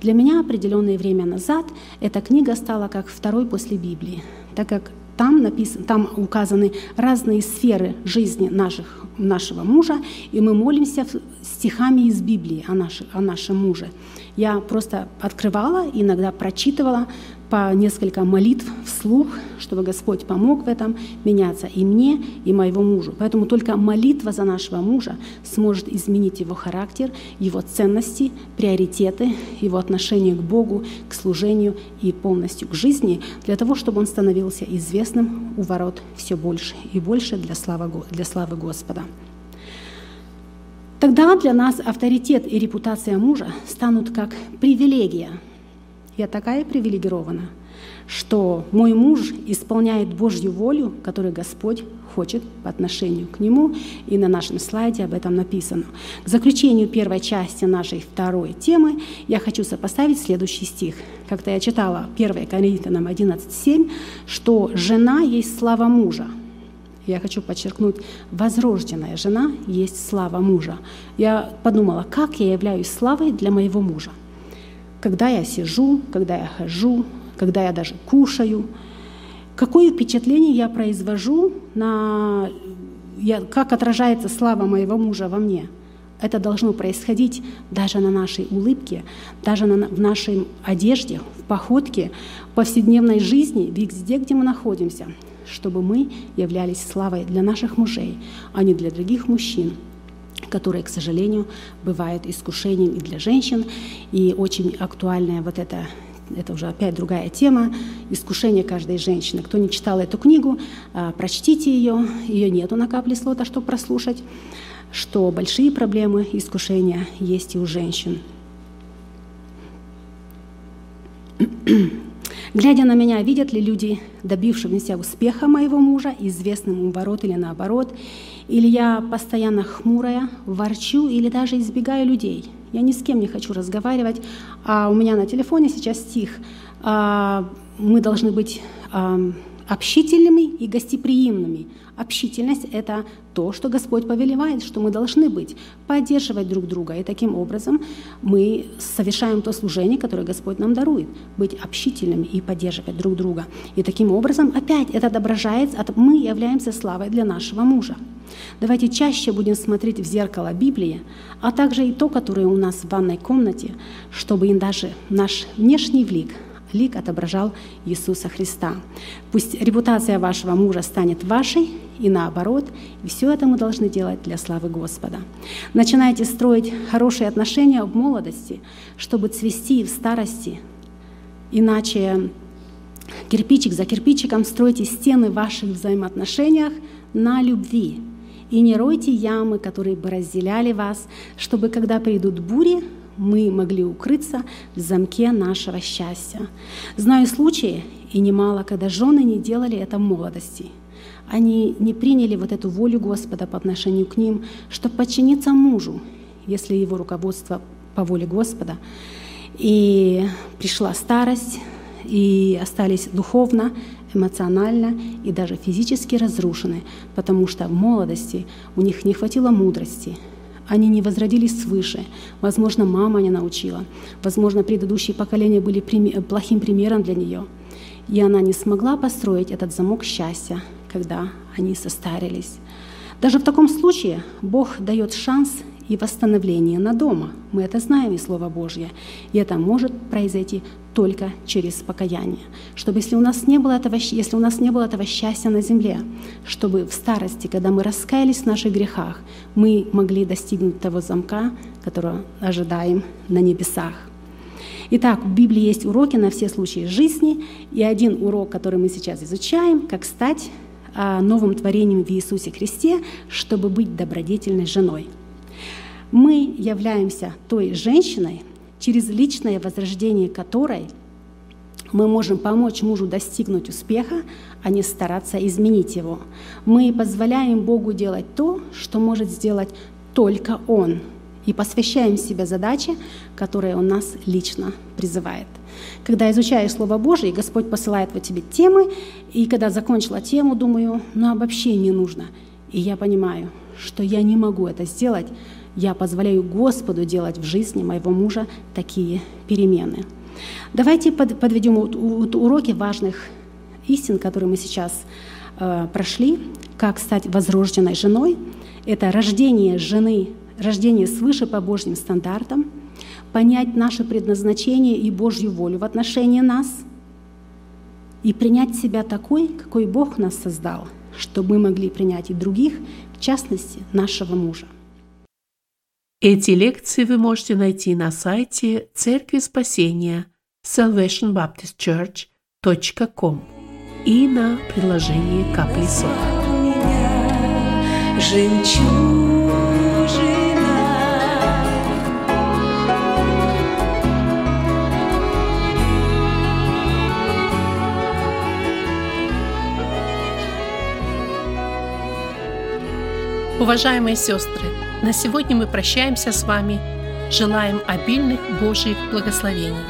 Для меня определенное время назад эта книга стала как второй после Библии, так как там, написано, там указаны разные сферы жизни наших, нашего мужа, и мы молимся стихами из Библии о, наших, о нашем муже. Я просто открывала, иногда прочитывала по несколько молитв вслух, чтобы Господь помог в этом меняться и мне, и моего мужу. Поэтому только молитва за нашего мужа сможет изменить его характер, его ценности, приоритеты, его отношение к Богу, к служению и полностью к жизни, для того, чтобы он становился известным у ворот все больше и больше для славы, для славы Господа. Тогда для нас авторитет и репутация мужа станут как привилегия – я такая привилегирована, что мой муж исполняет Божью волю, которую Господь хочет по отношению к нему, и на нашем слайде об этом написано. К заключению первой части нашей второй темы я хочу сопоставить следующий стих. Как-то я читала 1 Коринфянам 11.7, что «жена есть слава мужа». Я хочу подчеркнуть, возрожденная жена есть слава мужа. Я подумала, как я являюсь славой для моего мужа – когда я сижу, когда я хожу, когда я даже кушаю, какое впечатление я произвожу на я, как отражается слава моего мужа во мне. Это должно происходить даже на нашей улыбке, даже на, в нашей одежде, в походке, в повседневной жизни, везде, где мы находимся, чтобы мы являлись славой для наших мужей, а не для других мужчин которые, к сожалению, бывают искушением и для женщин. И очень актуальная вот эта это уже опять другая тема, искушение каждой женщины. Кто не читал эту книгу, а, прочтите ее, ее нету на капле слота, чтобы прослушать, что большие проблемы искушения есть и у женщин. *clears throat* Глядя на меня, видят ли люди, добившимся успеха моего мужа, известным им ворот или наоборот, или я постоянно хмурая, ворчу или даже избегаю людей. Я ни с кем не хочу разговаривать, а у меня на телефоне сейчас стих. А, мы должны быть общительными и гостеприимными. Общительность — это то, что Господь повелевает, что мы должны быть, поддерживать друг друга. И таким образом мы совершаем то служение, которое Господь нам дарует, быть общительными и поддерживать друг друга. И таким образом опять это отображается, мы являемся славой для нашего мужа. Давайте чаще будем смотреть в зеркало Библии, а также и то, которое у нас в ванной комнате, чтобы даже наш внешний влик лик отображал Иисуса Христа. Пусть репутация вашего мужа станет вашей, и наоборот, и все это мы должны делать для славы Господа. Начинайте строить хорошие отношения в молодости, чтобы цвести в старости, иначе кирпичик за кирпичиком стройте стены в ваших взаимоотношениях на любви. И не ройте ямы, которые бы разделяли вас, чтобы, когда придут бури, мы могли укрыться в замке нашего счастья. Знаю случаи, и немало, когда жены не делали это в молодости. Они не приняли вот эту волю Господа по отношению к ним, чтобы подчиниться мужу, если его руководство по воле Господа. И пришла старость, и остались духовно, эмоционально и даже физически разрушены, потому что в молодости у них не хватило мудрости, они не возродились свыше. Возможно, мама не научила. Возможно, предыдущие поколения были плохим примером для нее. И она не смогла построить этот замок счастья, когда они состарились. Даже в таком случае Бог дает шанс и восстановление на дома. Мы это знаем из Слова Божье. И это может произойти только через покаяние. Чтобы если у нас не было этого, если у нас не было этого счастья на земле, чтобы в старости, когда мы раскаялись в наших грехах, мы могли достигнуть того замка, которого ожидаем на небесах. Итак, в Библии есть уроки на все случаи жизни, и один урок, который мы сейчас изучаем, как стать а, новым творением в Иисусе Христе, чтобы быть добродетельной женой. Мы являемся той женщиной, через личное возрождение которой мы можем помочь мужу достигнуть успеха, а не стараться изменить его. Мы позволяем Богу делать то, что может сделать только Он, и посвящаем себя задаче, которые Он нас лично призывает. Когда изучаешь Слово Божие, Господь посылает вот тебе темы, и когда закончила тему, думаю, ну обобщение не нужно. И я понимаю, что я не могу это сделать, я позволяю Господу делать в жизни моего мужа такие перемены. Давайте подведем уроки важных истин, которые мы сейчас э, прошли. Как стать возрожденной женой. Это рождение жены, рождение свыше по Божьим стандартам, понять наше предназначение и Божью волю в отношении нас и принять себя такой, какой Бог нас создал, чтобы мы могли принять и других, в частности, нашего мужа. Эти лекции вы можете найти на сайте Церкви Спасения salvationbaptistchurch.com и на приложении «Капли сока». Уважаемые сестры, на сегодня мы прощаемся с вами. Желаем обильных Божьих благословений.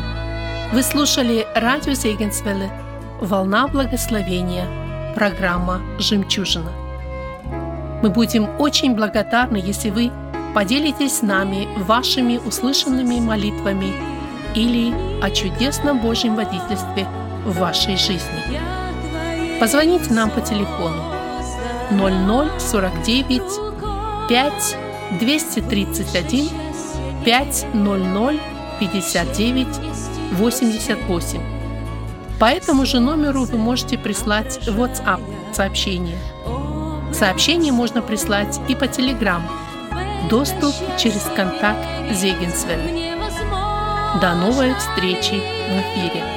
Вы слушали радио Зейгенсвелле «Волна благословения», программа «Жемчужина». Мы будем очень благодарны, если вы поделитесь с нами вашими услышанными молитвами или о чудесном Божьем водительстве в вашей жизни. Позвоните нам по телефону 0049 5 231 500 59 88. По этому же номеру вы можете прислать WhatsApp сообщение. Сообщение можно прислать и по Telegram. Доступ через контакт Зегенсвель. До новой встречи в эфире.